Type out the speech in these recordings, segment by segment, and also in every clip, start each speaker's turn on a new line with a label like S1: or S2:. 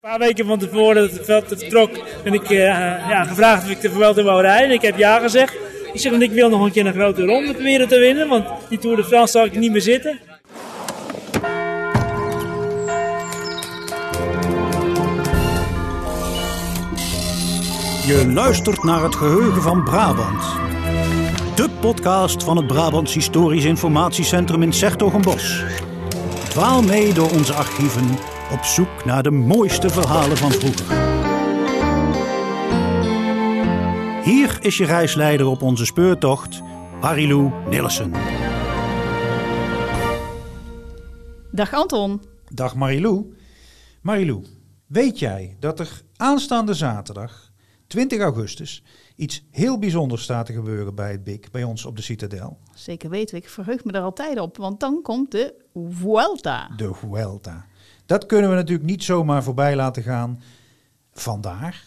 S1: Een paar weken van tevoren dat het veld vertrok, ben ik uh, ja, gevraagd of ik de Vuelta wou rijden. Ik heb ja gezegd. Ik zeg, ik wil nog een keer een grote ronde proberen te winnen, want die Tour de France zal ik niet meer zitten.
S2: Je luistert naar het geheugen van Brabant. De podcast van het Brabants Historisch Informatiecentrum in Sertogenbos. Dwaal mee door onze archieven op zoek naar de mooiste verhalen van vroeger. Hier is je reisleider op onze speurtocht, Marilou Nilsen.
S3: Dag Anton.
S2: Dag Marilou. Marilou, weet jij dat er aanstaande zaterdag, 20 augustus, iets heel bijzonders staat te gebeuren bij het BIC, bij ons op de Citadel?
S3: Zeker weten, ik verheug me er altijd op, want dan komt de Vuelta.
S2: De Vuelta. Dat kunnen we natuurlijk niet zomaar voorbij laten gaan. Vandaar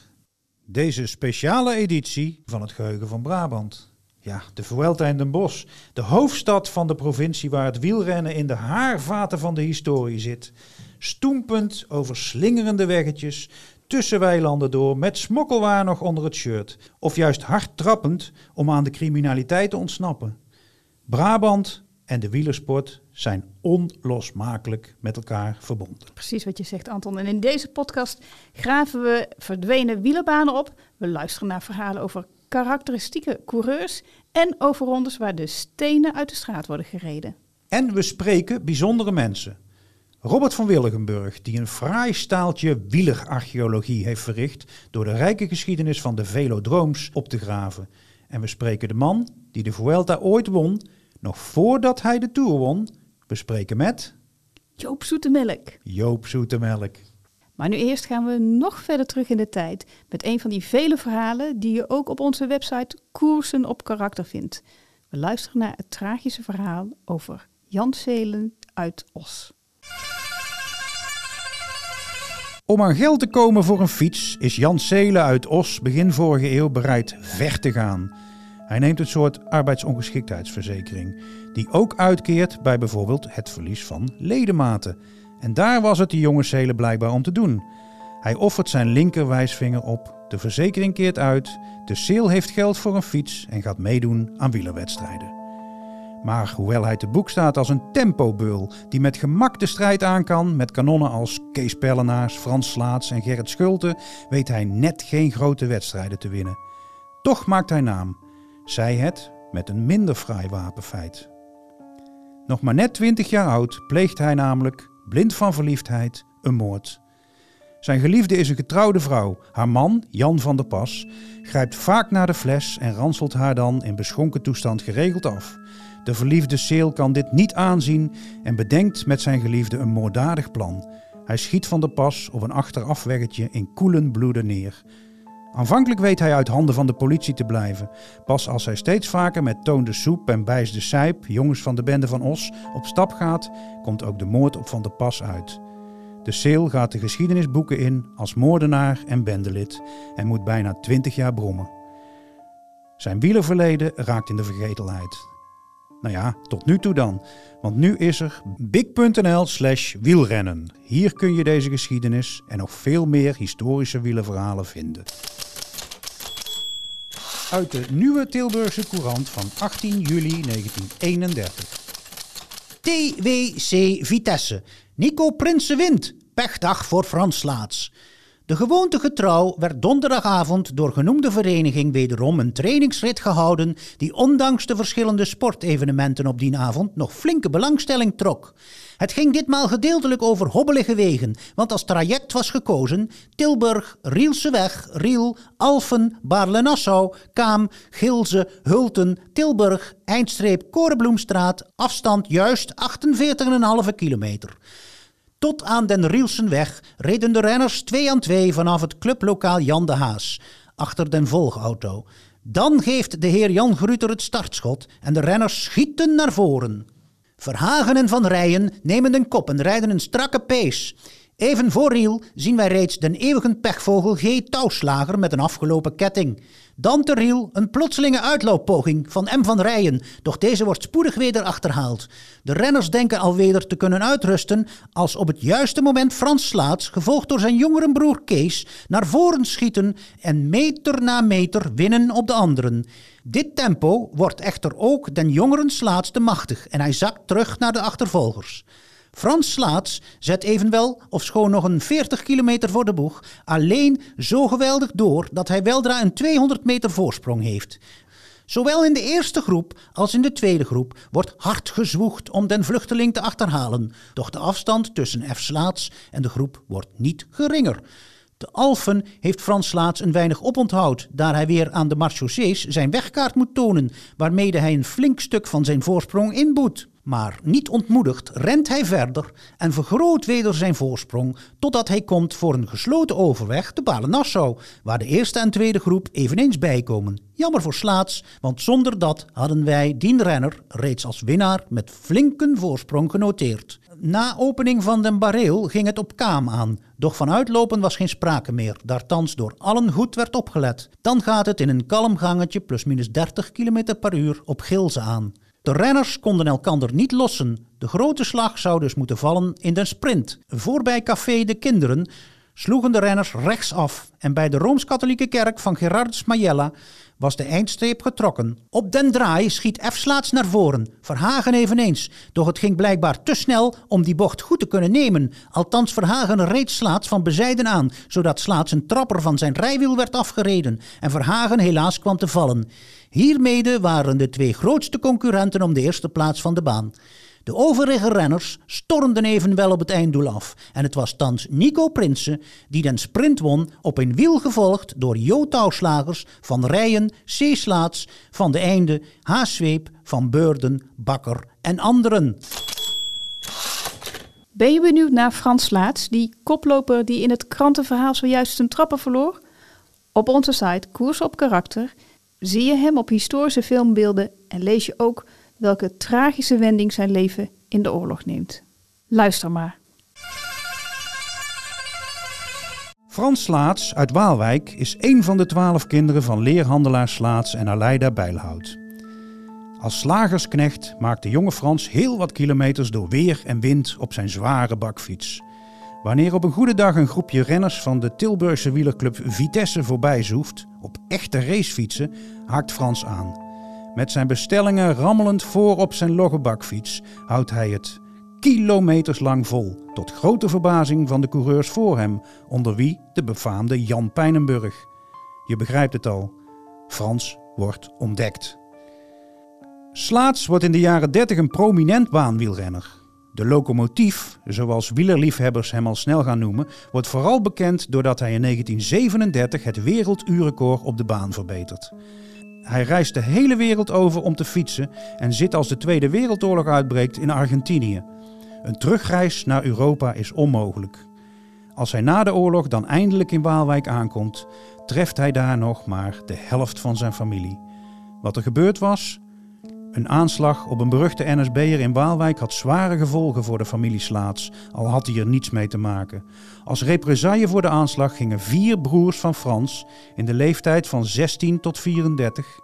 S2: deze speciale editie van het Geheugen van Brabant. Ja, de Vuelta Den Bosch. De hoofdstad van de provincie waar het wielrennen in de haarvaten van de historie zit. Stoempend over slingerende weggetjes, tussen weilanden door, met smokkelwaar nog onder het shirt. Of juist hard trappend om aan de criminaliteit te ontsnappen. Brabant en de wielersport zijn onlosmakelijk met elkaar verbonden.
S3: Precies wat je zegt, Anton. En in deze podcast graven we verdwenen wielerbanen op. We luisteren naar verhalen over karakteristieke coureurs en over rondes waar de stenen uit de straat worden gereden.
S2: En we spreken bijzondere mensen. Robert van Willigenburg, die een fraai staaltje wielerarcheologie heeft verricht door de rijke geschiedenis van de velodrooms op te graven. En we spreken de man die de Vuelta ooit won, nog voordat hij de Tour won. We spreken met...
S3: Joop Zoetemelk.
S2: Joop Zoetemelk.
S3: Maar nu eerst gaan we nog verder terug in de tijd met een van die vele verhalen die je ook op onze website Koersen op Karakter vindt. We luisteren naar het tragische verhaal over Jan Zelen uit Os.
S2: Om aan geld te komen voor een fiets is Jan Zelen uit Os begin vorige eeuw bereid ver te gaan. Hij neemt een soort arbeidsongeschiktheidsverzekering, die ook uitkeert bij bijvoorbeeld het verlies van ledematen. En daar was het de jonge Zelen blijkbaar om te doen. Hij offert zijn linkerwijsvinger op, de verzekering keert uit, de Seel heeft geld voor een fiets en gaat meedoen aan wielerwedstrijden. Maar hoewel hij te boek staat als een tempobeul die met gemak de strijd aan kan met kanonnen als Kees Pellenaars, Frans Slaats en Gerrit Schulte, weet hij net geen grote wedstrijden te winnen. Toch maakt hij naam, zij het met een minder fraai wapenfeit. Nog maar net twintig jaar oud pleegt hij namelijk, blind van verliefdheid, een moord. Zijn geliefde is een getrouwde vrouw. Haar man, Jan van der Pas, grijpt vaak naar de fles en ranselt haar dan in beschonken toestand geregeld af. De verliefde Seel kan dit niet aanzien en bedenkt met zijn geliefde een moorddadig plan. Hij schiet van der Pas op een achterafweggetje in koelen bloeden neer. Aanvankelijk weet hij uit handen van de politie te blijven. Pas als hij steeds vaker met Toon de Soep en Bijs de Sijp, jongens van de bende van Os, op stap gaat, komt ook de moord op Van der Pas uit. De Seel gaat de geschiedenisboeken in als moordenaar en bendelid en moet bijna twintig jaar brommen. Zijn wielerverleden raakt in de vergetelheid. Nou ja, tot nu toe dan. Want nu is er big.nl slash wielrennen. Hier kun je deze geschiedenis en nog veel meer historische wielerverhalen vinden. Uit de Nieuwe Tilburgse Courant van 18 juli 1931. TWC Vitesse. Nico Prinsen wint. Pechdag voor Frans Laats. De gewoonte getrouw werd donderdagavond door genoemde vereniging wederom een trainingsrit gehouden die ondanks de verschillende sportevenementen op die avond nog flinke belangstelling trok. Het ging ditmaal gedeeltelijk over hobbelige wegen, want als traject was gekozen Tilburg, Rielseweg, Riel, Alphen, Baarle-Nassau, Kaam, Gilze, Hulten, Tilburg, eindstreep Korenbloemstraat, afstand juist 48,5 kilometer. Tot aan den Rielsenweg reden de renners twee aan twee vanaf het clublokaal Jan de Haas, achter den volgauto. Dan geeft de heer Jan Gruter het startschot en de renners schieten naar voren. Verhagen en Van Rijen nemen een kop en rijden een strakke pace. Even voor Riel zien wij reeds den eeuwige pechvogel G. Touwslager met een afgelopen ketting. Dan ter Riel een plotselinge uitlooppoging van M. van Rijen, doch deze wordt spoedig weer achterhaald. De renners denken alweer te kunnen uitrusten als op het juiste moment Frans Slaats, gevolgd door zijn jongere broer Kees, naar voren schieten en meter na meter winnen op de anderen. Dit tempo wordt echter ook den jongeren Slaats te machtig en hij zakt terug naar de achtervolgers. Frans Slaats zet evenwel, ofschoon nog een 40 kilometer voor de boeg, alleen zo geweldig door dat hij weldra een 200 meter voorsprong heeft. Zowel in de eerste groep als in de tweede groep wordt hard gezwoegd om den vluchteling te achterhalen, doch de afstand tussen F. Slaats en de groep wordt niet geringer. De Alfen heeft Frans Slaats een weinig oponthoud, daar hij weer aan de marchaussées zijn wegkaart moet tonen, waarmee hij een flink stuk van zijn voorsprong inboet. Maar niet ontmoedigd rent hij verder en vergroot weder zijn voorsprong totdat hij komt voor een gesloten overweg te Balen-Nassau, waar de eerste en tweede groep eveneens bijkomen. Jammer voor Slaats, want zonder dat hadden wij dien renner reeds als winnaar met flinken voorsprong genoteerd. Na opening van den bareel ging het op kaam aan, doch van uitlopen was geen sprake meer, daar thans door allen goed werd opgelet. Dan gaat het in een kalm gangetje plus minus 30 km per uur op Gilze aan. De renners konden elkander niet lossen. De grote slag zou dus moeten vallen in de sprint. Voorbij Café de Kinderen sloegen de renners rechtsaf en bij de Rooms-Katholieke kerk van Gerardus Majella was de eindstreep getrokken. Op den draai schiet F. Slaats naar voren, Verhagen eveneens, doch het ging blijkbaar te snel om die bocht goed te kunnen nemen. Althans Verhagen reed Slaats van bezijden aan, zodat Slaats een trapper van zijn rijwiel werd afgereden en Verhagen helaas kwam te vallen. Hiermede waren de twee grootste concurrenten om de eerste plaats van de baan. De overige renners stormden evenwel op het einddoel af en het was thans Nico Prinsen die den sprint won op een wiel gevolgd door Jo Van Rijen, Zeeslaats, Van de Einde, Haasweep, Van Beurden, Bakker en anderen.
S3: Ben je benieuwd naar Frans Laats, die koploper die in het krantenverhaal zojuist een trappen verloor? Op onze site Koers op Karakter zie je hem op historische filmbeelden en lees je ook welke tragische wending zijn leven in de oorlog neemt. Luister maar.
S4: Frans Slaats uit Waalwijk is een van de twaalf kinderen van leerhandelaar Slaats en Aleida Bijlhout. Als slagersknecht maakt de jonge Frans heel wat kilometers door weer en wind op zijn zware bakfiets. Wanneer op een goede dag een groepje renners van de Tilburgse wielerclub Vitesse voorbij zoeft, op echte racefietsen, haakt Frans aan. Met zijn bestellingen rammelend voor op zijn logge bakfiets houdt hij het kilometers lang vol, tot grote verbazing van de coureurs voor hem, onder wie de befaamde Jan Pijnenburg. Je begrijpt het al, Frans wordt ontdekt. Slaats wordt in de jaren 30 een prominent baanwielrenner. De locomotief, zoals wielerliefhebbers hem al snel gaan noemen, wordt vooral bekend doordat hij in 1937 het werelduurrecord op de baan verbetert. Hij reist de hele wereld over om te fietsen en zit als de Tweede Wereldoorlog uitbreekt in Argentinië. Een terugreis naar Europa is onmogelijk. Als hij na de oorlog dan eindelijk in Waalwijk aankomt, treft hij daar nog maar de helft van zijn familie. Wat er gebeurd was, een aanslag op een beruchte NSB'er in Waalwijk had zware gevolgen voor de familie Slaats, al had hij er niets mee te maken. Als represaille voor de aanslag gingen vier broers van Frans in de leeftijd van 16 tot 34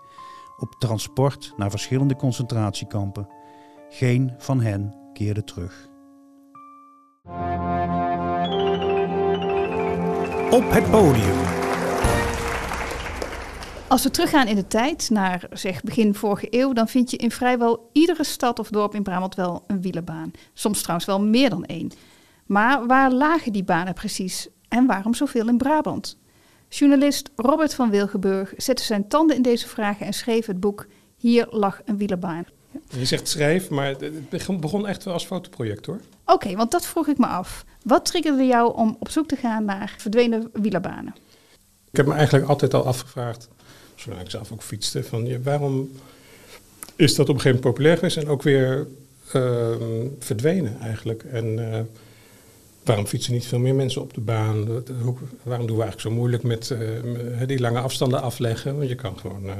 S4: op transport naar verschillende concentratiekampen. Geen van hen keerde terug. Op het podium.
S3: Als we teruggaan in de tijd, naar zeg begin vorige eeuw, dan vind je in vrijwel iedere stad of dorp in Brabant wel een wielerbaan. Soms trouwens wel meer dan één. Maar waar lagen die banen precies en waarom zoveel in Brabant? Journalist Robert van Wilgenburg zette zijn tanden in deze vragen en schreef het boek Hier lag een wielerbaan.
S5: Je zegt schrijf, maar het begon echt wel als fotoproject hoor.
S3: Oké, want dat vroeg ik me af. Wat triggerde jou om op zoek te gaan naar verdwenen wielerbanen?
S5: Ik heb me eigenlijk altijd al afgevraagd zolang ik zelf ook fietste, van ja, waarom is dat op een gegeven moment populair geweest en ook weer ehm, verdwenen eigenlijk? En uh, waarom fietsen niet veel meer mensen op de baan? waarom doen we eigenlijk zo moeilijk met uh, die lange afstanden afleggen? Want je kan gewoon... Uh,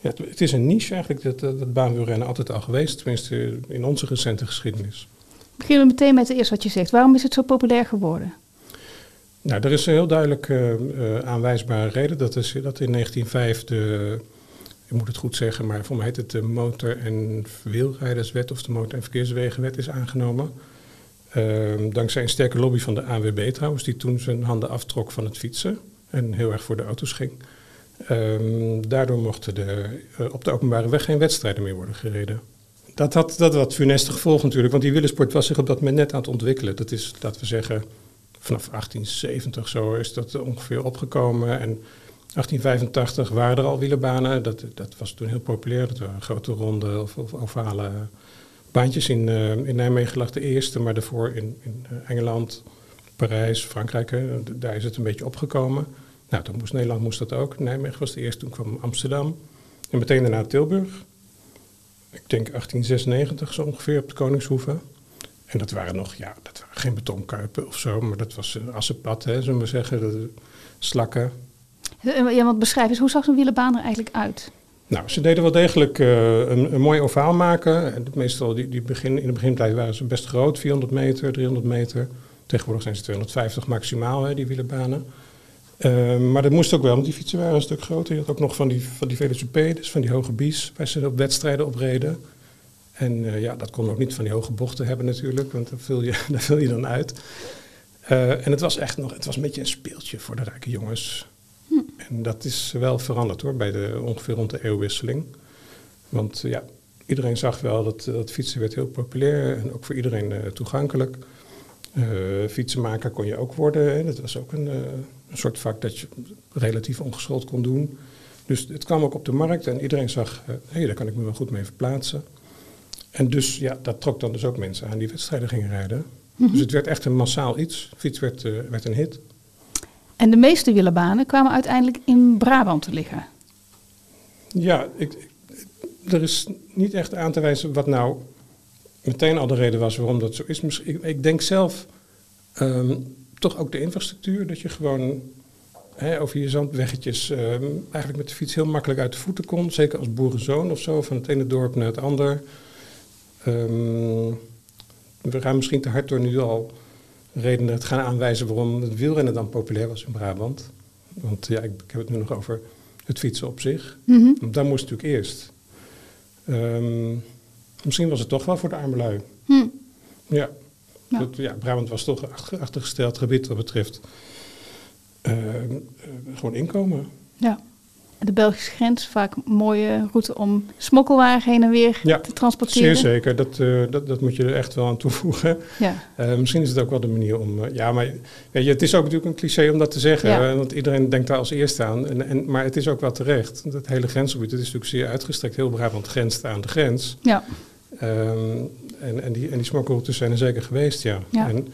S5: ja, het, is een niche eigenlijk, dat, dat baanwielrennen altijd al geweest, tenminste in onze recente geschiedenis.
S3: Beginnen we meteen met het eerste wat je zegt. Waarom is het zo populair geworden?
S5: Nou, er is een heel duidelijk uh, uh, aanwijsbare reden. Dat is dat in 1905 de, ik moet het goed zeggen, maar voor mij heet het de Motor- en Wielrijderswet of de Motor- en Verkeerswegenwet is aangenomen. Uh, dankzij een sterke lobby van de ANWB trouwens, die toen zijn handen aftrok van het fietsen en heel erg voor de auto's ging. Um, daardoor mochten de, uh, op de openbare weg geen wedstrijden meer worden gereden. Dat had, dat had funeste gevolg natuurlijk, want die wielersport was zich op dat moment net aan het ontwikkelen. Dat is, laten we zeggen, vanaf 1870 zo is dat ongeveer opgekomen. En 1885 waren er al wielerbanen. Dat, dat was toen heel populair. Dat waren grote ronde of, of ovale baantjes. In, uh, in Nijmegen lag de eerste, maar daarvoor in, in Engeland, Parijs, Frankrijk. Daar is het een beetje opgekomen. Nou, toen moest Nederland moest dat ook. Nijmegen was de eerste, toen kwam Amsterdam. En meteen daarna Tilburg. Ik denk 1896 zo ongeveer op de Koningshoeve. En dat waren nog, ja, dat waren geen betonkuipen of zo, maar dat was een assenpad, hè, zullen we zeggen. Dat, slakken.
S3: Ja, want beschrijf eens, hoe zag zo'n wielerbaan er eigenlijk uit?
S5: Nou, ze deden wel degelijk uh, een, een mooi ovaal maken. En meestal, die, die begin, in de begintijd waren ze best groot, 400 meter, 300 meter. Tegenwoordig zijn ze 250 maximaal, hè, die wielerbanen. Uh, maar dat moest ook wel, want die fietsen waren een stuk groter. Je had ook nog van die, van die velocipedes, van die hoge bies, waar ze op wedstrijden opreden. En uh, ja, dat kon ook niet van die hoge bochten hebben natuurlijk, want daar vul je, daar vul je dan uit. Uh, en het was echt nog, het was een beetje een speeltje voor de rijke jongens. Hm. En dat is wel veranderd hoor, bij de, ongeveer rond de eeuwwisseling. Want ja, iedereen zag wel dat, dat fietsen werd heel populair en ook voor iedereen uh, toegankelijk. fietsenmaker kon je ook worden, hè. dat was ook een, een soort vak dat je relatief ongeschoold kon doen. Dus het kwam ook op de markt en iedereen zag, hé, hey, daar kan ik me wel goed mee verplaatsen. En dus ja, dat trok dan dus ook mensen aan die wedstrijden gingen rijden. Mm-hmm. Dus het werd echt een massaal iets. Fiets werd, uh, werd een hit.
S3: En de meeste wielerbanen kwamen uiteindelijk in Brabant te liggen.
S5: Ja, ik, ik, er is niet echt aan te wijzen wat nou meteen al de reden was waarom dat zo is. Ik, ik denk zelf um, toch ook de infrastructuur. Dat je gewoon hè, over je zandweggetjes um, eigenlijk met de fiets heel makkelijk uit de voeten kon. Zeker als boerenzoon of zo, van het ene dorp naar het ander. Um, we gaan misschien te hard door nu al redenen het gaan aanwijzen waarom het wielrennen dan populair was in Brabant. Want ja, ik, ik heb het nu nog over het fietsen op zich. Mm-hmm. Dat moest natuurlijk eerst. Um, misschien was het toch wel voor de arme lui.
S3: Hm.
S5: Ja. Ja. Dat, ja, Brabant was toch een achtergesteld gebied wat betreft uh, uh, gewoon inkomen.
S3: Ja. De Belgische grens, vaak een mooie route om smokkelwagen heen en weer
S5: ja,
S3: te transporteren.
S5: Zeer zeker, dat, uh, dat, dat moet je er echt wel aan toevoegen.
S3: Ja.
S5: misschien is het ook wel de manier om. ja, maar weet je, het is ook natuurlijk een cliché om dat te zeggen, ja. want iedereen denkt daar als eerste aan. En, en, maar het is ook wel terecht. Dat hele grensgebied, het is natuurlijk zeer uitgestrekt. Heel Brabant grenst aan de grens.
S3: Ja.
S5: Um, en, en, die, en die smokkelroutes zijn er zeker geweest, ja.
S3: ja.
S5: En,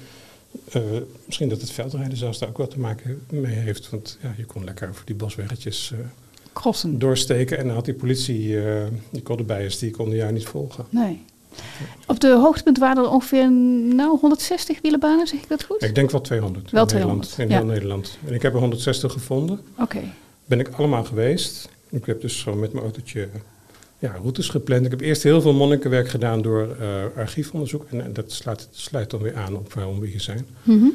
S5: uh, misschien dat het veldrijden zelfs daar ook wat te maken mee heeft. Want ja, je kon lekker over die bosweggetjes uh,
S3: Crossen.
S5: doorsteken. En dan had die politie, uh, die koddenbijers, die konden jou niet volgen.
S3: Nee. Op de hoogtepunt waren er ongeveer nou, 160 wielerbanen, zeg ik dat goed?
S5: Ik denk wel 200.
S3: Wel
S5: in
S3: 200,
S5: Nederland, in
S3: ja.
S5: heel Nederland. En ik heb er 160 gevonden.
S3: Oké. Okay.
S5: Ben ik allemaal geweest. Ik heb dus gewoon met mijn autootje ja, routes gepland. Ik heb eerst heel veel monnikenwerk gedaan door uh, archiefonderzoek. En, en dat sluit, sluit, dan weer aan op waarom we hier zijn. Uh,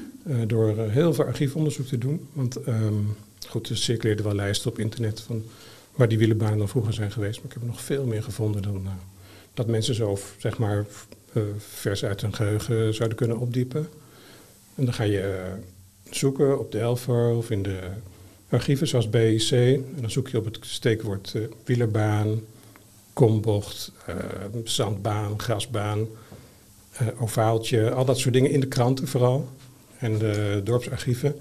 S5: door uh, heel veel archiefonderzoek te doen. Want um, goed, er circuleerden wel lijsten op internet van waar die wielenbanen dan vroeger zijn geweest. Maar ik heb nog veel meer gevonden dan dat mensen zo, zeg maar, vers uit hun geheugen zouden kunnen opdiepen. En dan ga je zoeken op de Elfer of in de archieven zoals BIC. En dan zoek je op het steekwoord wielerbaan, kombocht, uh, zandbaan, grasbaan, uh, ovaaltje, al dat soort dingen in de kranten vooral. En de dorpsarchieven.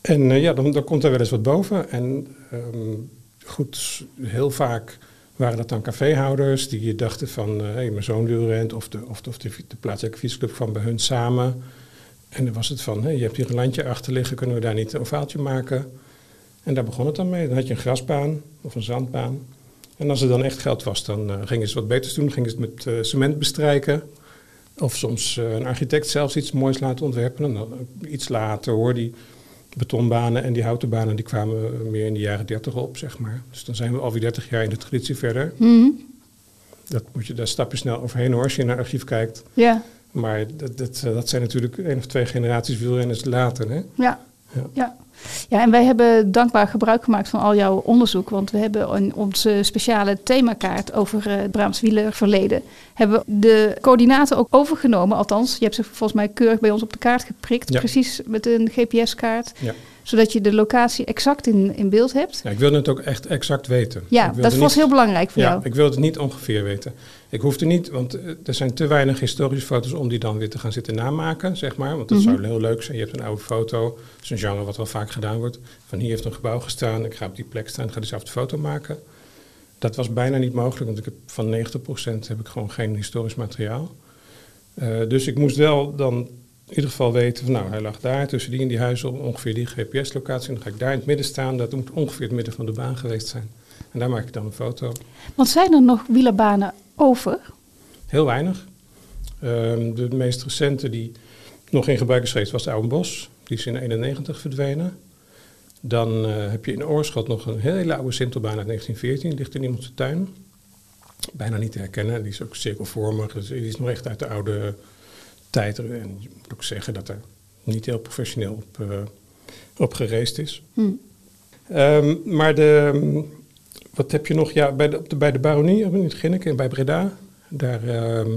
S5: En uh, ja, dan, dan, komt er wel eens wat boven. En um, goed, heel vaak waren dat dan caféhouders die dachten van, hé, hey, mijn zoon wielrent of de, of, of de, de plaatselijke fietsclub kwam bij hun samen. En dan was het van, hey, je hebt hier een landje achter liggen, kunnen we daar niet een ovaaltje maken? En daar begon het dan mee. Dan had je een grasbaan of een zandbaan. En als er dan echt geld was, dan uh, gingen ze wat beters doen. Gingen ze het met cement bestrijken. Of soms een architect zelfs iets moois laten ontwerpen. En dan iets later hoor, die betonbanen en die houten banen... die kwamen meer in de jaren dertig op, zeg maar. Dus dan zijn we alweer 30 jaar in de traditie verder.
S3: Mm-hmm.
S5: Dat moet je, daar stap je snel overheen hoor, als je naar het archief kijkt.
S3: Ja.
S5: Maar dat, dat, dat zijn natuurlijk één of twee generaties wielrenners later, hè?
S3: Ja. Ja. ja, en wij hebben dankbaar gebruik gemaakt van al jouw onderzoek. Want we hebben in onze speciale themakaart over uh, het Braams wielerverleden... hebben we de coördinaten ook overgenomen. Althans, je hebt ze volgens mij keurig bij ons op de kaart geprikt.
S5: Ja.
S3: Precies met een GPS-kaart.
S5: Ja.
S3: Zodat je de locatie exact in, in beeld hebt.
S5: Ja, ik wilde het ook echt exact weten.
S3: Ja, dat was heel belangrijk voor
S5: ja,
S3: jou.
S5: ik wilde het niet ongeveer weten. Ik hoefde niet, want eh, er zijn te weinig historische foto's om die dan weer te gaan zitten namaken, zeg maar. Want dat
S3: Mhm.
S5: zou heel leuk zijn. Je hebt een oude foto. Dat is een genre wat wel vaak gedaan wordt. Van hier heeft een gebouw gestaan, ik ga op die plek staan, ik ga dezelfde foto maken. Dat was bijna niet mogelijk, want ik heb van 90% heb ik gewoon geen historisch materiaal. Eh, dus ik moest wel dan in ieder geval weten van nou, hij lag daar tussen die en die huizen, ongeveer die GPS-locatie. En dan ga ik daar in het midden staan, dat moet ongeveer het midden van de baan geweest zijn. En daar maak ik dan een foto.
S3: Want zijn er nog wielerbanen over?
S5: Heel weinig. Ehm, de meest recente die nog in gebruik is geweest was de Oude Bos. Die is in 91 verdwenen. Dan eh, heb je in Oorschot nog een hele oude Sintelbaan uit 1914. Die ligt in iemands tuin. Bijna niet te herkennen. Die is ook cirkelvormig. Dus die is nog echt uit de oude tijd. En je moet ook zeggen dat er niet heel professioneel op, eh op gereest is.
S3: Hm.
S5: Ehm, maar de, wat heb je nog? Ja, bij de, bij de Baronie in het en bij Breda. Daar, ehm,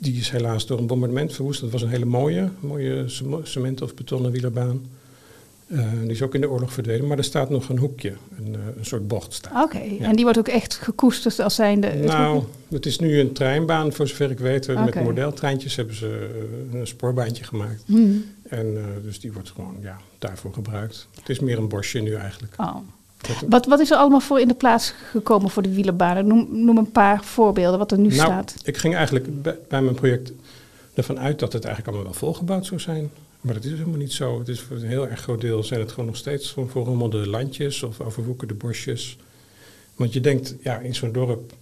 S5: die is helaas door een bombardement verwoest. Dat was een hele mooie, mooie cem- cement- of betonnen wielerbaan. Eh, die is ook in de oorlog verdwenen. Maar er staat nog een hoekje, een, eh, een soort bocht staat.
S3: Oké, en die wordt ook echt gekoesterd als zijnde... het
S5: Nou,
S3: hoekje?
S5: het is nu een treinbaan, voor zover ik weet. Met modeltreintjes hebben ze eh, een spoorbaantje gemaakt.
S3: Hm.
S5: En dus die wordt gewoon ja, daarvoor gebruikt. Het is meer een bosje nu eigenlijk.
S3: Oh. Wat, wat is er allemaal voor in de plaats gekomen voor de wielerbanen? Noem, noem een paar voorbeelden wat er nu
S5: nou,
S3: staat.
S5: ik ging eigenlijk bij, bij mijn project ervan uit dat het eigenlijk allemaal wel volgebouwd zou zijn. Maar dat is helemaal niet zo. Het is voor een heel erg groot deel zijn het gewoon nog steeds gewoon verrommelde landjes of overwoekerde bosjes. Want je denkt, ja, in zo'n dorp,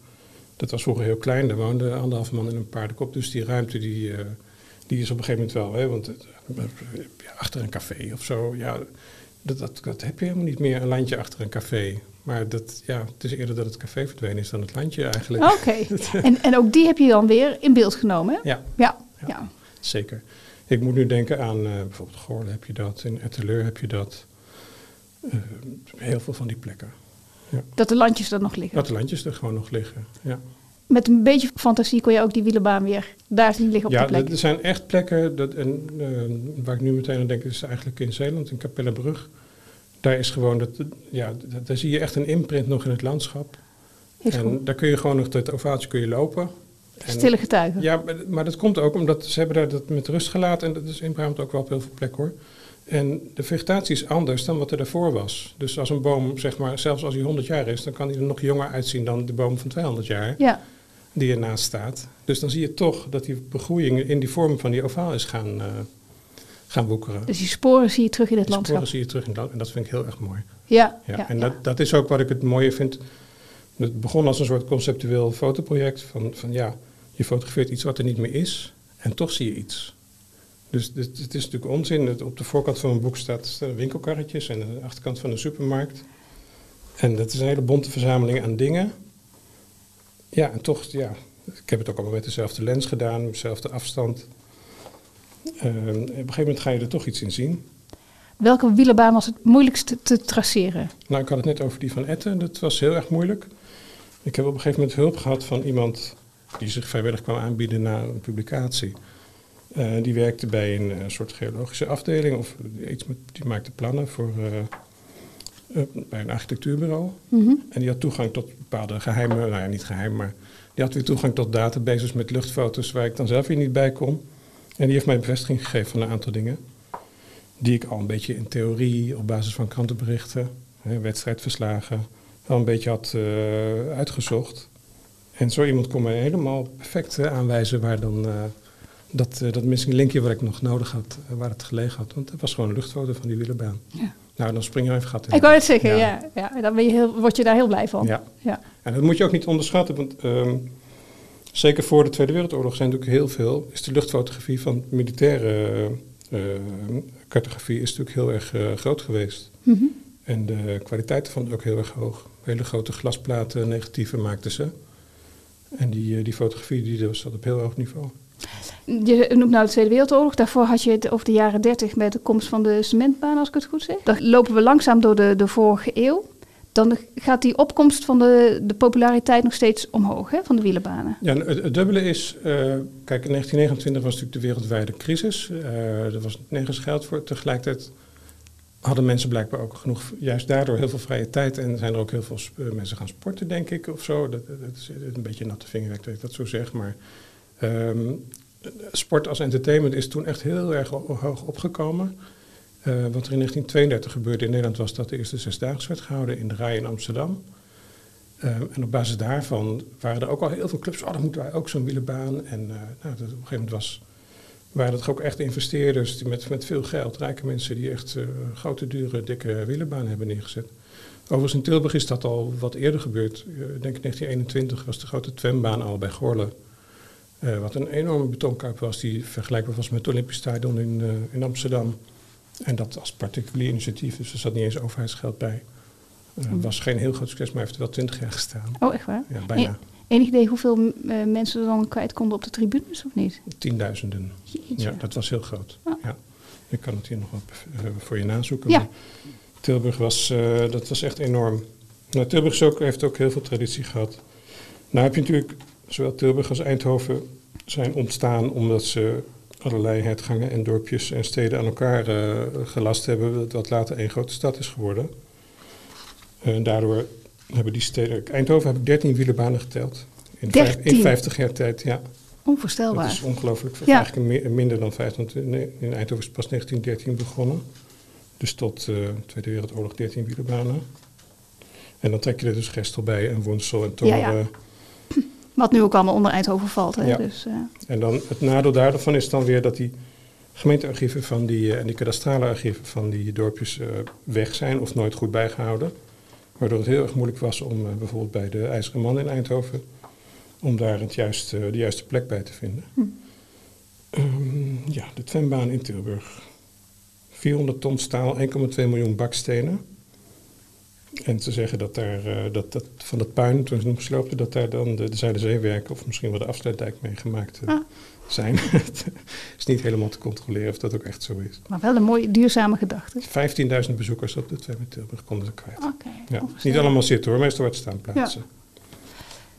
S5: dat was vroeger heel klein, daar woonde anderhalf man in een paardenkop. Dus die ruimte die, eh, die is op een gegeven moment wel, hè, want ja, achter een café of zo, ja, dat, dat, dat heb je helemaal niet meer, een landje achter een café. Maar dat, ja, het is eerder dat het café verdwenen is dan het landje eigenlijk.
S3: Oké, en, en ook die heb je dan weer in beeld genomen, hè?
S5: Ja,
S3: Ja,
S5: Ja.
S3: ja.
S5: zeker. Ik moet nu denken aan eh, bijvoorbeeld Goorlen heb je dat, in Etteleur heb je dat. Eh, heel veel van die plekken.
S3: dat de landjes er nog liggen.
S5: Dat de landjes er gewoon nog liggen. Ja,
S3: Met een beetje fantasie kon je ook die wielenbaan weer daar zien liggen op
S5: ja
S3: de plek.
S5: er zijn echt plekken, dat, en, eh, waar ik nu meteen aan denk, is eigenlijk in Zeeland, in Capellebrug. Daar is gewoon, dat, ja, daar zie je echt een imprint nog in het landschap. En daar kun je gewoon nog, tot ovatie kun je lopen. En-
S3: stille getuigen.
S5: Ja, maar- dat komt ook omdat ze hebben daar dat met rust gelaten. En dat is in Brabant ook wel op heel veel plekken hoor. En de vegetatie is anders dan wat er daarvoor was. Dus als een boom, zeg maar, zelfs als hij 100 jaar is, dan kan hij er nog jonger uitzien dan de boom van 200 jaar
S3: Ja,
S5: die ernaast staat. Dus dan zie je toch dat die begroeiing in die vorm van die ovaal is gaan, eh, gaan woekeren.
S3: dus die sporen zie je terug in het
S5: Die
S3: landschap.
S5: sporen zie je terug in het land en dat vind ik heel erg mooi.
S3: Ja,
S5: Ja,
S3: ja,
S5: en
S3: ja.
S5: Dat, dat is ook wat ik het mooie vind. Het begon als een soort conceptueel fotoproject van, van ja, je fotografeert iets wat er niet meer is en toch zie je iets. Dus, het is natuurlijk onzin. Het- Op de voorkant van mijn boek staat winkelkarretjes en aan de achterkant van een supermarkt. En dat is een hele bonte verzameling aan dingen. Ja, en toch, ja, ik heb het ook allemaal met dezelfde lens gedaan, dezelfde afstand. Ehm, op een gegeven moment ga je er toch iets in zien.
S3: Welke wielerbaan was het moeilijkst te traceren?
S5: Nou, ik had het net over die van Etten. Dat was heel erg moeilijk. Ik heb op een gegeven moment hulp gehad van iemand die zich vrijwillig kwam aanbieden na een publicatie. Eh, die werkte bij een eh, soort geologische afdeling of iets met, die maakte plannen voor, eh, bij een architectuurbureau.
S3: Mhm.
S5: En die had toegang tot bepaalde geheime, nou ja, niet geheim, maar die had weer toegang tot databases met luchtfoto's waar ik dan zelf weer niet bij kon. En die heeft mij bevestiging gegeven van een aantal dingen. Die ik al een beetje in theorie, op basis van krantenberichten, hè, wedstrijdverslagen, al een beetje had uitgezocht. En zo iemand kon mij helemaal perfect eh, aanwijzen waar dan eh, dat, eh, dat missing linkje wat ik nog nodig had, waar het gelegen had. Want het was gewoon een luchtfoto van die wielerbaan.
S3: Ja.
S5: Nou, dan spring je even gat in.
S3: Ik wou het zeggen,
S5: Ja.
S3: ja. ja, dan ben je heel, word je daar heel blij van.
S5: Ja.
S3: Ja.
S5: En dat moet je ook niet onderschatten, want ehm, zeker voor de Tweede Wereldoorlog zijn natuurlijk heel veel, is de luchtfotografie van militaire cartografie is natuurlijk heel erg groot geweest.
S3: Mhm.
S5: En de kwaliteit is ook heel erg hoog. Hele grote glasplaten, negatieven maakten ze. En die, eh, die fotografie die was zat op heel hoog niveau.
S3: Je noemt nou de Tweede Wereldoorlog. Daarvoor had je het over de jaren 30 met de komst van de cementbaan, als ik het goed zeg. Dan lopen we langzaam door de, de vorige eeuw. Dan gaat die opkomst van de, de populariteit nog steeds omhoog, hè, van de wielerbanen.
S5: Ja, het, het dubbele is, eh, kijk, in 1929 was natuurlijk de wereldwijde crisis. Eh, er was nergens geld voor. Tegelijkertijd hadden mensen blijkbaar ook genoeg, juist daardoor heel veel vrije tijd. En zijn er ook heel veel eh, mensen gaan sporten, denk ik, of zo. Dat, dat is een beetje natte vingerwerk dat ik dat zo zeg. Maar ehm, sport als entertainment is toen echt heel erg ho- hoog opgekomen. Eh, wat er in 1932 gebeurde in Nederland was dat de eerste zesdaagse werd gehouden in de Rij in Amsterdam. En op basis daarvan waren er ook al heel veel clubs. Oh, dan moeten wij ook zo'n wielerbaan. En eh, nou, dat, op een gegeven moment was, waren het ook echt investeerders die met, met veel geld, rijke mensen, die echt eh, grote, dure, dikke wielerbanen hebben neergezet. Overigens in Tilburg is dat al wat eerder gebeurd. Eh, Ik denk in 1921 was de grote twembaan al bij Gorle. Eh, wat een enorme betonkuip was, die vergelijkbaar was met het Olympisch Stadion in, in Amsterdam. En dat als particulier initiatief, dus er zat niet eens overheidsgeld bij. Het was geen heel groot succes, maar heeft er wel twintig jaar gestaan.
S3: Oh, echt waar?
S5: Ja, bijna.
S3: Enig idee hoeveel eh, mensen er dan kwijt konden op de tribunes, of niet?
S5: Tienduizenden.
S3: Jeetje.
S5: Ja, dat was heel groot.
S3: Ah.
S5: Ja. Ik kan het hier nog op, eh, voor je nazoeken.
S3: Ja.
S5: Tilburg was, eh, dat was echt enorm. Nou, Tilburg is ook, heeft ook heel veel traditie gehad. Nou heb je natuurlijk, zowel Tilburg als Eindhoven zijn ontstaan omdat ze allerlei hertgangen en dorpjes en steden aan elkaar gelast hebben, wat later één grote stad is geworden. En daardoor hebben die steden, Eindhoven heb ik 13 wielerbanen geteld. In, vijf-
S3: 13?
S5: in 50 jaar tijd, ja. Dat
S3: Onvoorstelbaar.
S5: is ongelooflijk.
S3: Ja.
S5: Eigenlijk mi- minder dan 50. Want in in Eindhoven is pas 1913 begonnen. Dus tot eh Tweede Wereldoorlog 13 wielerbanen. En dan trek je er dus Gestel bij en Woensel en Toren.
S3: Ja, ja. Wat nu ook allemaal onder Eindhoven valt. Hè?
S5: Ja.
S3: Dus, eh,
S5: En dan het nadeel daarvan is dan weer dat die gemeentearchieven van die, eh, en die kadastrale archieven van die dorpjes weg zijn of nooit goed bijgehouden. Waardoor het heel erg moeilijk was om eh, bijvoorbeeld bij de IJzeren Man in Eindhoven, om daar het juiste, de juiste plek bij te vinden.
S3: Hm.
S5: Ehm, ja, de twembaan in Tilburg. 400 ton staal, 1,2 miljoen bakstenen. En te zeggen dat daar eh, dat, dat van dat puin, toen ze hem gesloopten, dat daar dan de, de Zuiderzeewerken of misschien wel de afsluitdijk mee gemaakt eh,
S3: Ah.
S5: Zijn. Het is niet helemaal te controleren of dat ook echt zo is.
S3: maar wel een mooie, duurzame gedachte.
S5: 15.000 bezoekers op de Twem in Tilburg konden ze kwijt. Ja, niet allemaal zitten hoor, meestal wordt staan plaatsen.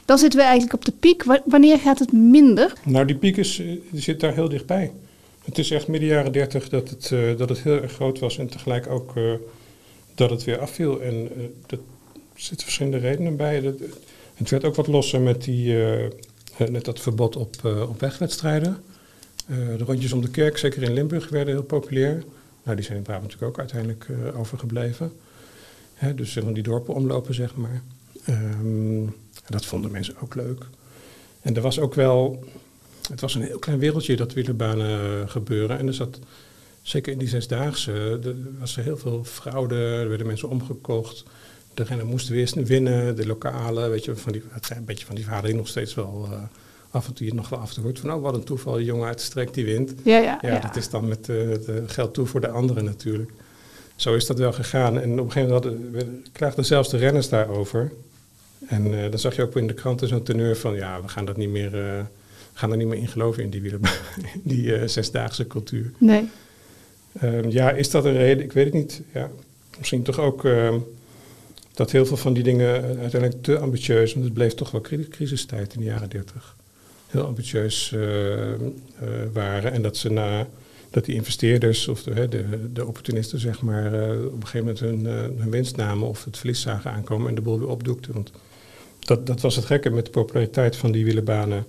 S3: Dan zitten we eigenlijk op de piek. Wa- Wanneer gaat het minder?
S5: Nou, die piek is, eh, die zit daar heel dichtbij. Het is echt midden jaren 30 dat het, eh, dat het heel erg groot was en tegelijk ook eh, dat het weer afviel. En eh er zitten verschillende redenen bij. Dat, het werd ook wat losser met, die, eh, eh, dat verbod op, eh, op wegwedstrijden. Eh, de rondjes om de kerk, zeker in Limburg, werden heel populair. Nou, die zijn in Brabant natuurlijk ook uiteindelijk overgebleven. Hè, dus van die dorpen omlopen, zeg maar. Ehm, dat vonden mensen ook leuk. En er was ook wel het was een heel klein wereldje, dat wielerbanen gebeuren. En er zat, zeker in die zesdaagse, er was er heel veel fraude. Er werden mensen omgekocht. De renner moest weer winnen, de lokale. Weet je, van die, het zijn een beetje van die verhalen die nog steeds wel eh, af en toe nog wel af en toe hoort. Van, oh, wat een toeval, die jongen uit de streek die wint.
S3: Ja, ja.
S5: Ja, dat is dan met eh, de geld toe voor de anderen natuurlijk. Zo is dat wel gegaan. En op een gegeven moment hadden, we- klaagden zelfs de renners daarover. En eh, dan zag je ook in de kranten zo'n teneur van... ja, we gaan, dat niet meer, we gaan er niet meer in geloven in die, wieler, die zesdaagse cultuur.
S3: Nee.
S5: Ehm, ja, is dat een reden? Ik weet het niet. Ja, misschien toch ook ehm, dat heel veel van die dingen uiteindelijk te ambitieus... want het bleef toch wel cri- crisistijd in de jaren dertig. Heel ambitieus eh, eh, waren. En dat ze na dat die investeerders of de, de, de opportunisten zeg maar, eh, op een gegeven moment hun, hun winst namen of het verlies zagen aankomen en de boel weer opdoekten. Want dat, dat was het gekke met de populariteit van die wielerbanen.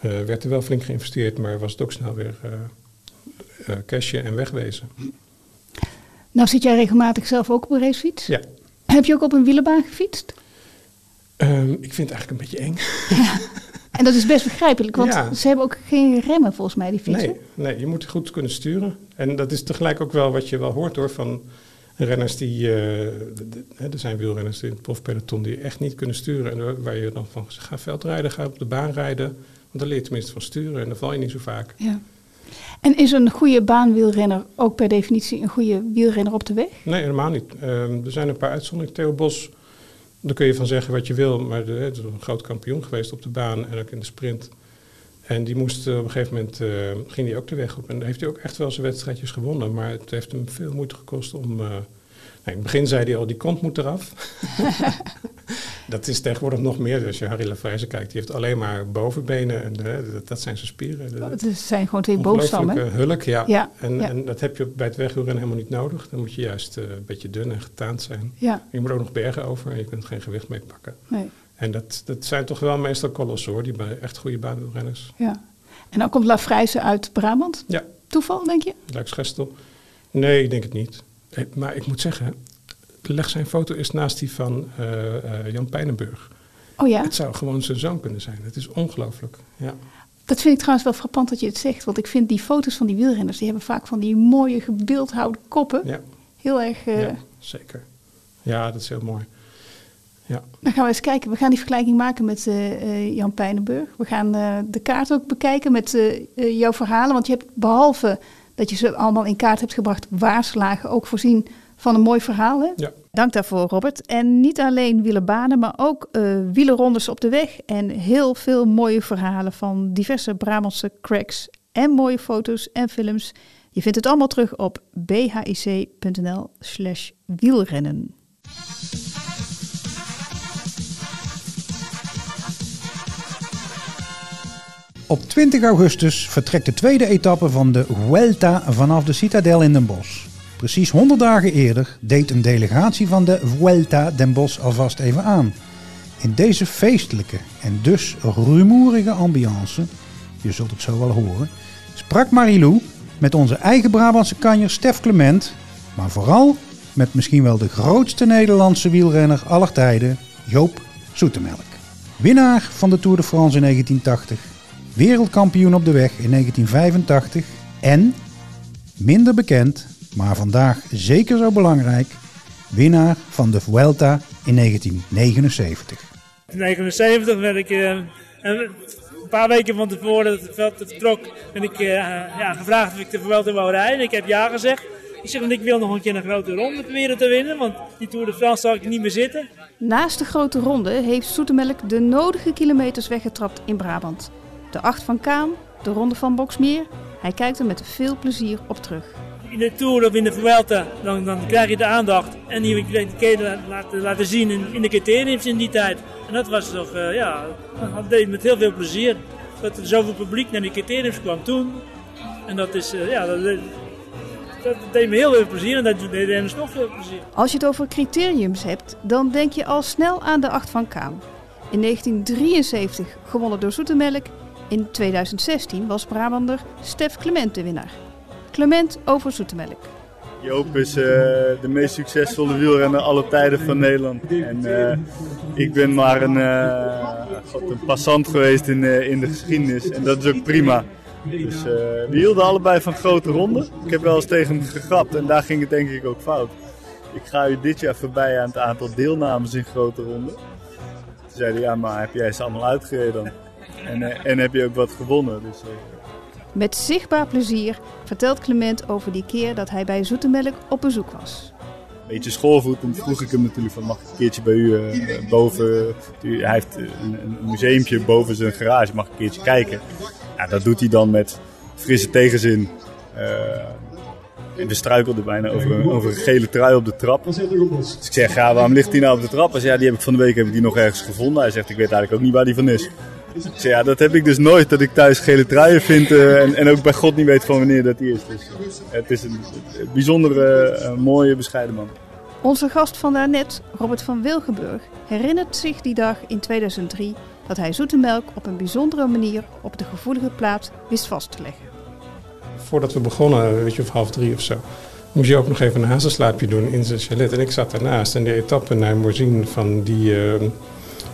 S5: Eh werd er wel flink geïnvesteerd, maar was het ook snel weer cashen en wegwezen.
S3: Nou zit jij regelmatig zelf ook op een racefiets.
S5: Ja.
S3: Heb je ook op een wielerbaan gefietst?
S5: Ehm, ik vind het eigenlijk een beetje eng.
S3: En dat is best begrijpelijk, want
S5: Ja.
S3: ze hebben ook geen remmen volgens mij, die fietsen.
S5: Nee, nee, je moet goed kunnen sturen. En dat is tegelijk ook wel wat je wel hoort hoor van renners die... eh, de- de- hè, er zijn wielrenners in het profpeloton die echt niet kunnen sturen. En waar- je dan van ga veldrijden, ga op de baan rijden. Want dan leer je tenminste van sturen en dan val je niet zo vaak.
S3: Ja. En is een goede baanwielrenner ook per definitie een goede wielrenner op de weg?
S5: Nee, helemaal niet. Ehm, er zijn een paar uitzonderingen. Theo Bos, daar kun je van zeggen wat je wil. Maar de, hij is een groot kampioen geweest op de baan en ook in de sprint. En die moest eh, op een gegeven moment, eh, ging hij ook de weg op. En heeft hij ook echt wel zijn wedstrijdjes gewonnen. Maar het heeft hem veel moeite gekost om... eh, in het begin zei hij al, die kont moet eraf. dat is tegenwoordig nog meer. Dus als je Harry Lafayette kijkt, die heeft alleen maar bovenbenen. En eh, dat, dat zijn zijn spieren. De-
S3: Het zijn gewoon twee boomstammen.
S5: Ongelooflijke hulk, ja.
S3: Ja,
S5: en,
S3: ja.
S5: en dat heb je bij het wegwielrennen helemaal niet nodig. Dan moet je juist eh, een beetje dun en getaand zijn.
S3: Ja,
S5: Je moet ook nog bergen over en je kunt geen gewicht mee pakken.
S3: nee,
S5: En dat, dat zijn toch wel meestal kolossen hoor, die bij echt goede baanwielrenners.
S3: ja. En dan komt La Frijse uit Brabant.
S5: Ja,
S3: Toeval, denk je?
S5: Luik Gestel. Nee, ik denk het niet. Maar ik moet zeggen, leg zijn foto eens naast die van eh, eh, Jan Pijnenburg.
S3: Oh ja,
S5: Het zou gewoon zijn zoon kunnen zijn. Het is ongelooflijk. Ja.
S3: dat vind ik trouwens wel frappant dat je het zegt. Want ik vind die foto's van die wielrenners, die hebben vaak van die mooie gebeeldhouwde koppen.
S5: Ja,
S3: Heel erg... eh,
S5: ja, zeker. Ja, dat is heel mooi. Ja,
S3: Dan gaan we eens kijken. We gaan die vergelijking maken met Jan Pijnenburg. We gaan de kaart ook bekijken met jouw verhalen. Want je hebt behalve dat je ze allemaal in kaart hebt gebracht, waarslagen ook voorzien van een mooi verhaal. Hè?
S5: ja.
S3: Dank daarvoor, Robert. En niet alleen wielerbanen, maar ook eh wielerrondes op de weg. En heel veel mooie verhalen van diverse Brabantse cracks. En mooie foto's en films. Je vindt het allemaal terug op bhic.nl slash wielrennen.
S2: Op 20 augustus vertrekt de tweede etappe van de Vuelta vanaf de Citadel in Den Bosch. Precies 100 dagen eerder deed een delegatie van de Vuelta Den Bosch alvast even aan. In deze feestelijke en dus rumoerige ambiance, je zult het zo wel horen, sprak Marilou met onze eigen Brabantse kanjer Stef Clement, maar vooral met misschien wel de grootste Nederlandse wielrenner aller tijden, Joop Zoetemelk. Winnaar van de Tour de France in 1980, wereldkampioen op de weg in 1985 en, minder bekend, maar vandaag zeker zo belangrijk, winnaar van de Vuelta in 1979.
S1: In 1979 werd ik eh, een paar weken van tevoren dat het veld vertrok, ben ik eh, ja, gevraagd of ik de Vuelta wou rijden. Ik heb ja gezegd. Ik zeg, want ik wil nog een keer een grote ronde proberen te winnen, want die Tour de France zal ik niet meer zitten.
S3: Naast de grote ronde heeft Zoetemelk de nodige kilometers weggetrapt in Brabant. De acht van Kaan, de ronde van Boksmeer. Hij kijkt er met veel plezier op terug.
S1: In de Tour of in de Vuelta, dan, dan krijg je de aandacht en die je laten, laten zien in, in de criteriums in die tijd. En dat was toch, eh, ja, dat deed met heel veel plezier. Dat er zoveel publiek naar die criteriums kwam toen. En dat is, eh, ja, dat, deed- dat deed me heel veel plezier en dat deed hem nog veel plezier.
S3: Als je het over criteriums hebt, dan denk je al snel aan de acht van Kaan. In 1973 gewonnen door Zoetemelk. In 2016 was Brabander Stef Clement de winnaar. Clement over Zoetemelk.
S6: Joop is eh, de meest succesvolle wielrenner aller tijden van Nederland. En eh, ik ben maar een, eh, een passant geweest in, in de geschiedenis. En dat is ook prima. Dus we hielden allebei van grote ronden. Ik heb wel eens tegen hem gegrapt en daar ging het denk ik ook fout. Ik ga u dit jaar voorbij aan het aantal deelnames in grote ronden. Toen zei hij, ja maar heb jij ze allemaal uitgereden dan? En, eh, en heb je ook wat gewonnen? Dus, eh,
S3: Met zichtbaar plezier vertelt Clement over die keer dat hij bij Zoetemelk op bezoek was.
S6: beetje schoolvoetend vroeg ik hem natuurlijk van mag ik een keertje bij u eh, boven. u- Hij heeft een, een museumpje boven zijn garage, mag ik een keertje kijken. Ja, dat doet hij dan met frisse tegenzin. En we struikelden bijna over een, over een gele trui op de trap. Dus ik zeg, ja, waarom ligt die nou op de trap? Hij zegt, ja, die heb ik van de week heb ik die nog ergens gevonden. Hij zegt, ik weet eigenlijk ook niet waar die van is. Ja, dat heb ik dus nooit, dat ik thuis gele truien vind eh, en, en ook bij God niet weet van wanneer dat die is. Dus eh, het is een, een bijzondere, eh, mooie, bescheiden man.
S3: Onze gast van daarnet, Robert van Wilgenburg, herinnert zich die dag in 2003 dat hij Zoetemelk op een bijzondere manier op de gevoelige plaats wist vast te leggen.
S5: Voordat we begonnen, weet je, of half drie of zo, moest je ook nog even een hazenslaapje doen in zijn chalet. En ik zat daarnaast en de etappe naar Morzine van die, eh,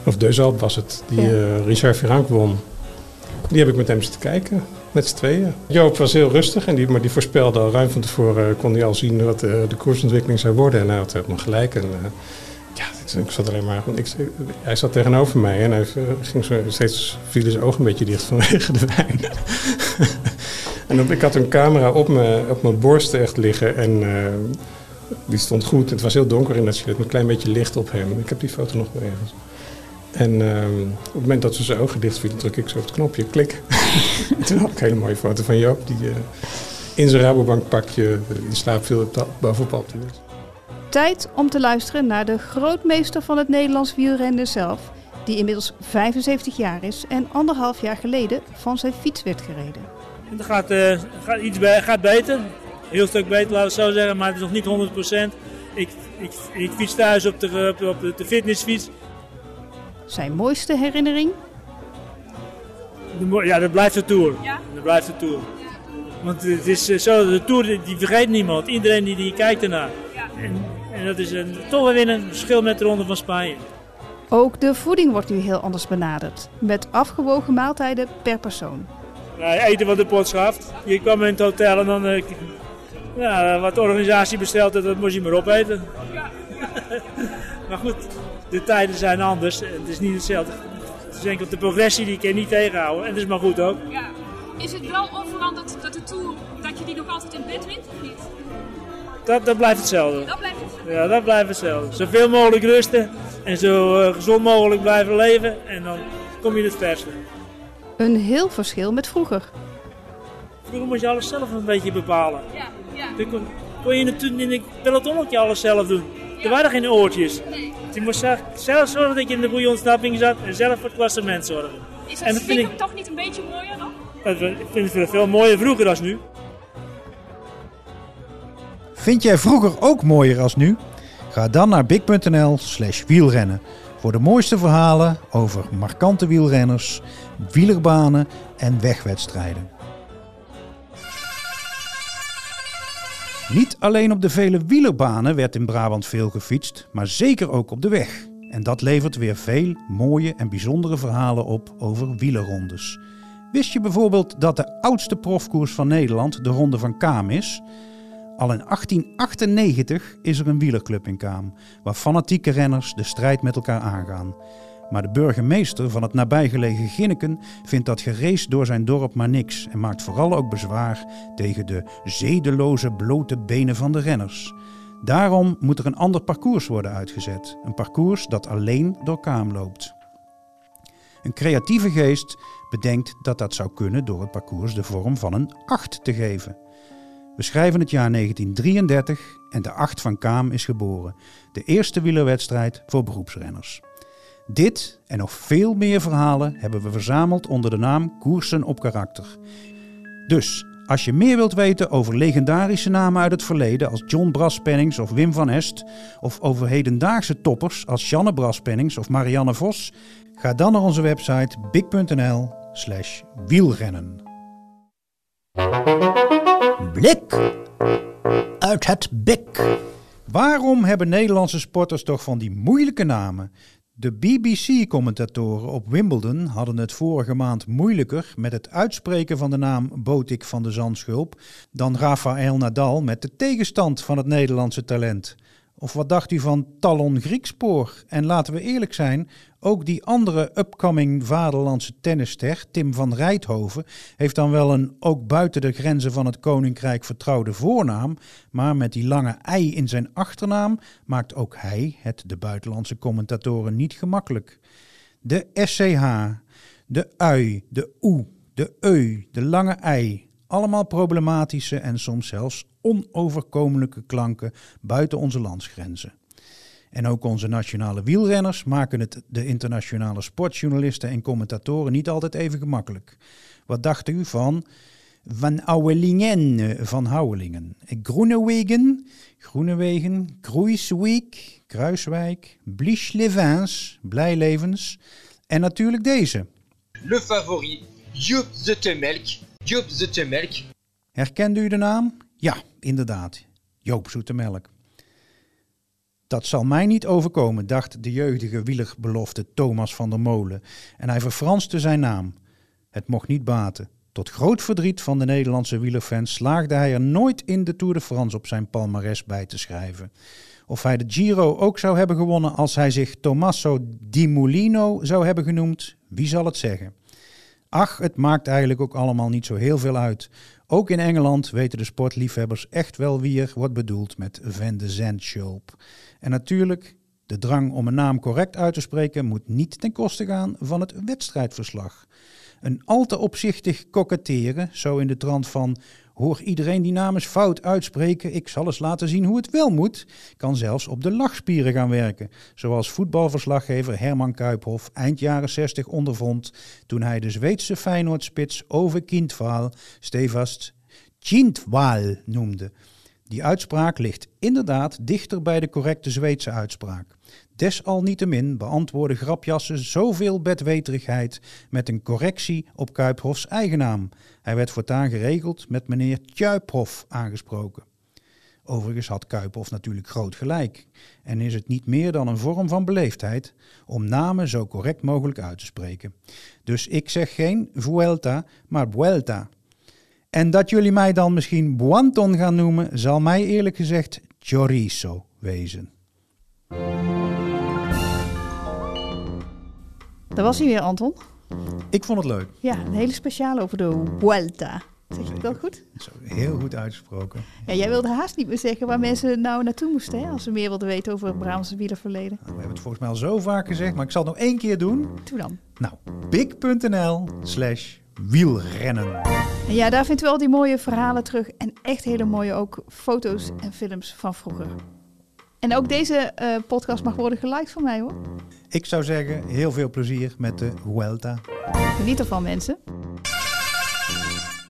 S5: of Deuzalp was het, die
S3: Ja.
S5: eh, Richard Virank won. Die heb ik met hem zitten kijken, met z'n tweeën. Joop was heel rustig, en die, maar die voorspelde al ruim van tevoren, eh, kon hij al zien wat eh, de koersontwikkeling zou worden. En hij had helemaal gelijk. En, ja, ik, zat alleen maar, ik, hij zat tegenover mij en hij ging zo, steeds, vielen zijn ogen een beetje dicht vanwege de wijn. En op, ik had een camera op mijn, op mijn borst echt liggen en die stond goed. Het was heel donker in dat met een klein beetje licht op hem. Ik heb die foto nog wel ergens. En ehm, op het moment dat ze zijn ogen dicht vielen, druk ik zo op het knopje, klik. Toen had ik een hele mooie foto van Joop, die eh, in zijn Rabobank pakje in slaap viel bovenop Alptuur.
S3: Tijd om te luisteren naar de grootmeester van het Nederlands wielrennen zelf, die inmiddels 75 jaar is en anderhalf jaar geleden van zijn fiets werd gereden.
S1: Het gaat, uh, gaat iets be gaat beter, heel stuk beter laten we het zo zeggen, maar het is nog niet 100%. Ik, ik, ik fiets thuis op de, op de, de fitnessfiets.
S3: Zijn mooiste herinnering?
S1: De, ja, dat blijft de Tour. Ja? Dat blijft de Tour. Want het is eh, zo, de Tour die vergeet niemand. Iedereen die, die kijkt ernaar. Ja. En, en dat is een, toch weer een verschil met de Ronde van Spanje.
S3: Ook de voeding wordt nu heel anders benaderd. Met afgewogen maaltijden per persoon.
S1: Ja, eten wat de pot schaft. Je kwam in het hotel en dan uh, ja, wat de organisatie bestelt, dat moest je maar opeten. Maar goed, de tijden zijn anders. Het is niet hetzelfde. Het is enkel de progressie die ik je niet tegenhouden. En dat is maar goed ook. Ja.
S7: Is het wel onveranderd dat de Tour, dat je die nog altijd in bed wint of niet?
S1: Dat, dat blijft hetzelfde.
S7: Dat blijft hetzelfde?
S1: Ja, dat blijft hetzelfde. Zoveel mogelijk rusten en zo uh, gezond mogelijk blijven leven. En dan kom je het verste.
S3: Een heel verschil met vroeger.
S1: Vroeger moest je alles zelf een beetje bepalen.
S7: Ja, ja.
S1: Dan kon, kon je in, in een pelotonnetje alles zelf doen. Er waren geen oortjes. Je moest zelf zorgen dat je in de goede ontsnapping zat en zelf voor het klassement zorgen.
S7: Is dat, en dat vind ik toch niet een beetje mooier dan?
S1: Ik vind het veel mooier vroeger dan nu.
S2: Vind jij vroeger ook mooier als nu? Ga dan naar big.nl slash wielrennen voor de mooiste verhalen over markante wielrenners, wielerbanen en wegwedstrijden. Niet alleen op de vele wielerbanen werd in Brabant veel gefietst, maar zeker ook op de weg. En dat levert weer veel mooie en bijzondere verhalen op over wielerrondes. Wist je bijvoorbeeld dat de oudste profkoers van Nederland de Ronde van Kaam is? Al in 1898 is er een wielerclub in Kaam, waar fanatieke renners de strijd met elkaar aangaan. Maar de burgemeester van het nabijgelegen Ginneken vindt dat gerees door zijn dorp maar niks en maakt vooral ook bezwaar tegen de zedeloze blote benen van de renners. Daarom moet er een ander parcours worden uitgezet, een parcours dat alleen door Kaam loopt. Een creatieve geest bedenkt dat dat zou kunnen door het parcours de vorm van een 8 te geven. We schrijven het jaar 1933 en de 8 van Kaam is geboren, de eerste wielerwedstrijd voor beroepsrenners. Dit en nog veel meer verhalen hebben we verzameld onder de naam Koersen op karakter. Dus als je meer wilt weten over legendarische namen uit het verleden als John Braspennings of Wim van Est, of over hedendaagse toppers als Janne Braspennings of Marianne Vos, ga dan naar onze website big.nl/slash wielrennen.
S8: Blik uit het bik.
S2: Waarom hebben Nederlandse sporters toch van die moeilijke namen? De BBC-commentatoren op Wimbledon hadden het vorige maand moeilijker met het uitspreken van de naam Botik van de Zandschulp dan Rafael Nadal met de tegenstand van het Nederlandse talent. Of wat dacht u van Talon Griekspoor? En laten we eerlijk zijn, ook die andere upcoming vaderlandse tennisster, Tim van Rijthoven, heeft dan wel een ook buiten de grenzen van het koninkrijk vertrouwde voornaam, maar met die lange ei in zijn achternaam maakt ook hij het de buitenlandse commentatoren niet gemakkelijk. De SCH, de ui, de oe, de eu, de lange ei, allemaal problematische en soms zelfs onoverkomelijke klanken buiten onze landsgrenzen. En ook onze nationale wielrenners maken het de internationale sportjournalisten en commentatoren niet altijd even gemakkelijk. Wat dacht u van Van Ouwelingen van Houwelingen? Groenewegen, Groenewegen, Kruiswijk, Kruiswijk, Blies-Levens, Blijlevens en natuurlijk deze.
S9: Le favori, Joop Zoetemelk, Joop Zoetemelk.
S2: Herkende u de naam? Ja, inderdaad. Joop Zoetemelk. Dat zal mij niet overkomen, dacht de jeugdige wielerbelofte Thomas van der Molen. En hij verfranste zijn naam. Het mocht niet baten. Tot groot verdriet van de Nederlandse wielerfans slaagde hij er nooit in de Tour de France op zijn palmares bij te schrijven. Of hij de Giro ook zou hebben gewonnen als hij zich Tommaso Di Mulino zou hebben genoemd, wie zal het zeggen? Ach, het maakt eigenlijk ook allemaal niet zo heel veel uit. Ook in Engeland weten de sportliefhebbers echt wel wie er wordt bedoeld met Van de Zandschulp. En natuurlijk De drang om een naam correct uit te spreken moet niet ten koste gaan van het wedstrijdverslag. Een al te opzichtig koketteren, zo in de trant van hoor iedereen die naam eens fout uitspreken, ik zal eens laten zien hoe het wel moet, kan zelfs op de lachspieren gaan werken, zoals voetbalverslaggever Herman Kuiphoff eind jaren 60 ondervond toen hij de Zweedse Feyenoordspits Ove Kindval stevast Kindval noemde. Die uitspraak ligt inderdaad dichter bij de correcte Zweedse uitspraak. Desalniettemin beantwoordde grapjassen zoveel bedweterigheid met een correctie op Kuiphofs eigen naam. Hij werd voortaan geregeld met meneer Tjuiphof aangesproken. Overigens had Kuiphof natuurlijk groot gelijk en is het niet meer dan een vorm van beleefdheid om namen zo correct mogelijk uit te spreken. Dus ik zeg geen Vuelta, maar Vuelta. En dat jullie mij dan misschien Buanton gaan noemen, zal mij eerlijk gezegd chorizo wezen.
S3: Daar was hij weer, Anton.
S2: Ik vond het leuk.
S3: Ja, een hele speciale over de Vuelta. Zeg je het wel goed?
S2: Zo, heel goed uitgesproken.
S3: Ja, jij wilde haast niet meer zeggen waar mensen nou naartoe moesten, hè, als ze meer wilden weten over het Brabantse wielerverleden.
S2: Nou, we hebben het volgens mij al zo vaak gezegd, maar ik zal het nog één keer doen.
S3: Toen dan.
S2: Nou, big.nl slash wielrennen.
S3: En ja, daar vindt u al die mooie verhalen terug en echt hele mooie ook foto's en films van vroeger. En ook deze eh, podcast mag worden geliked van mij hoor.
S2: Ik zou zeggen, heel veel plezier met de Vuelta.
S3: Geniet ervan mensen.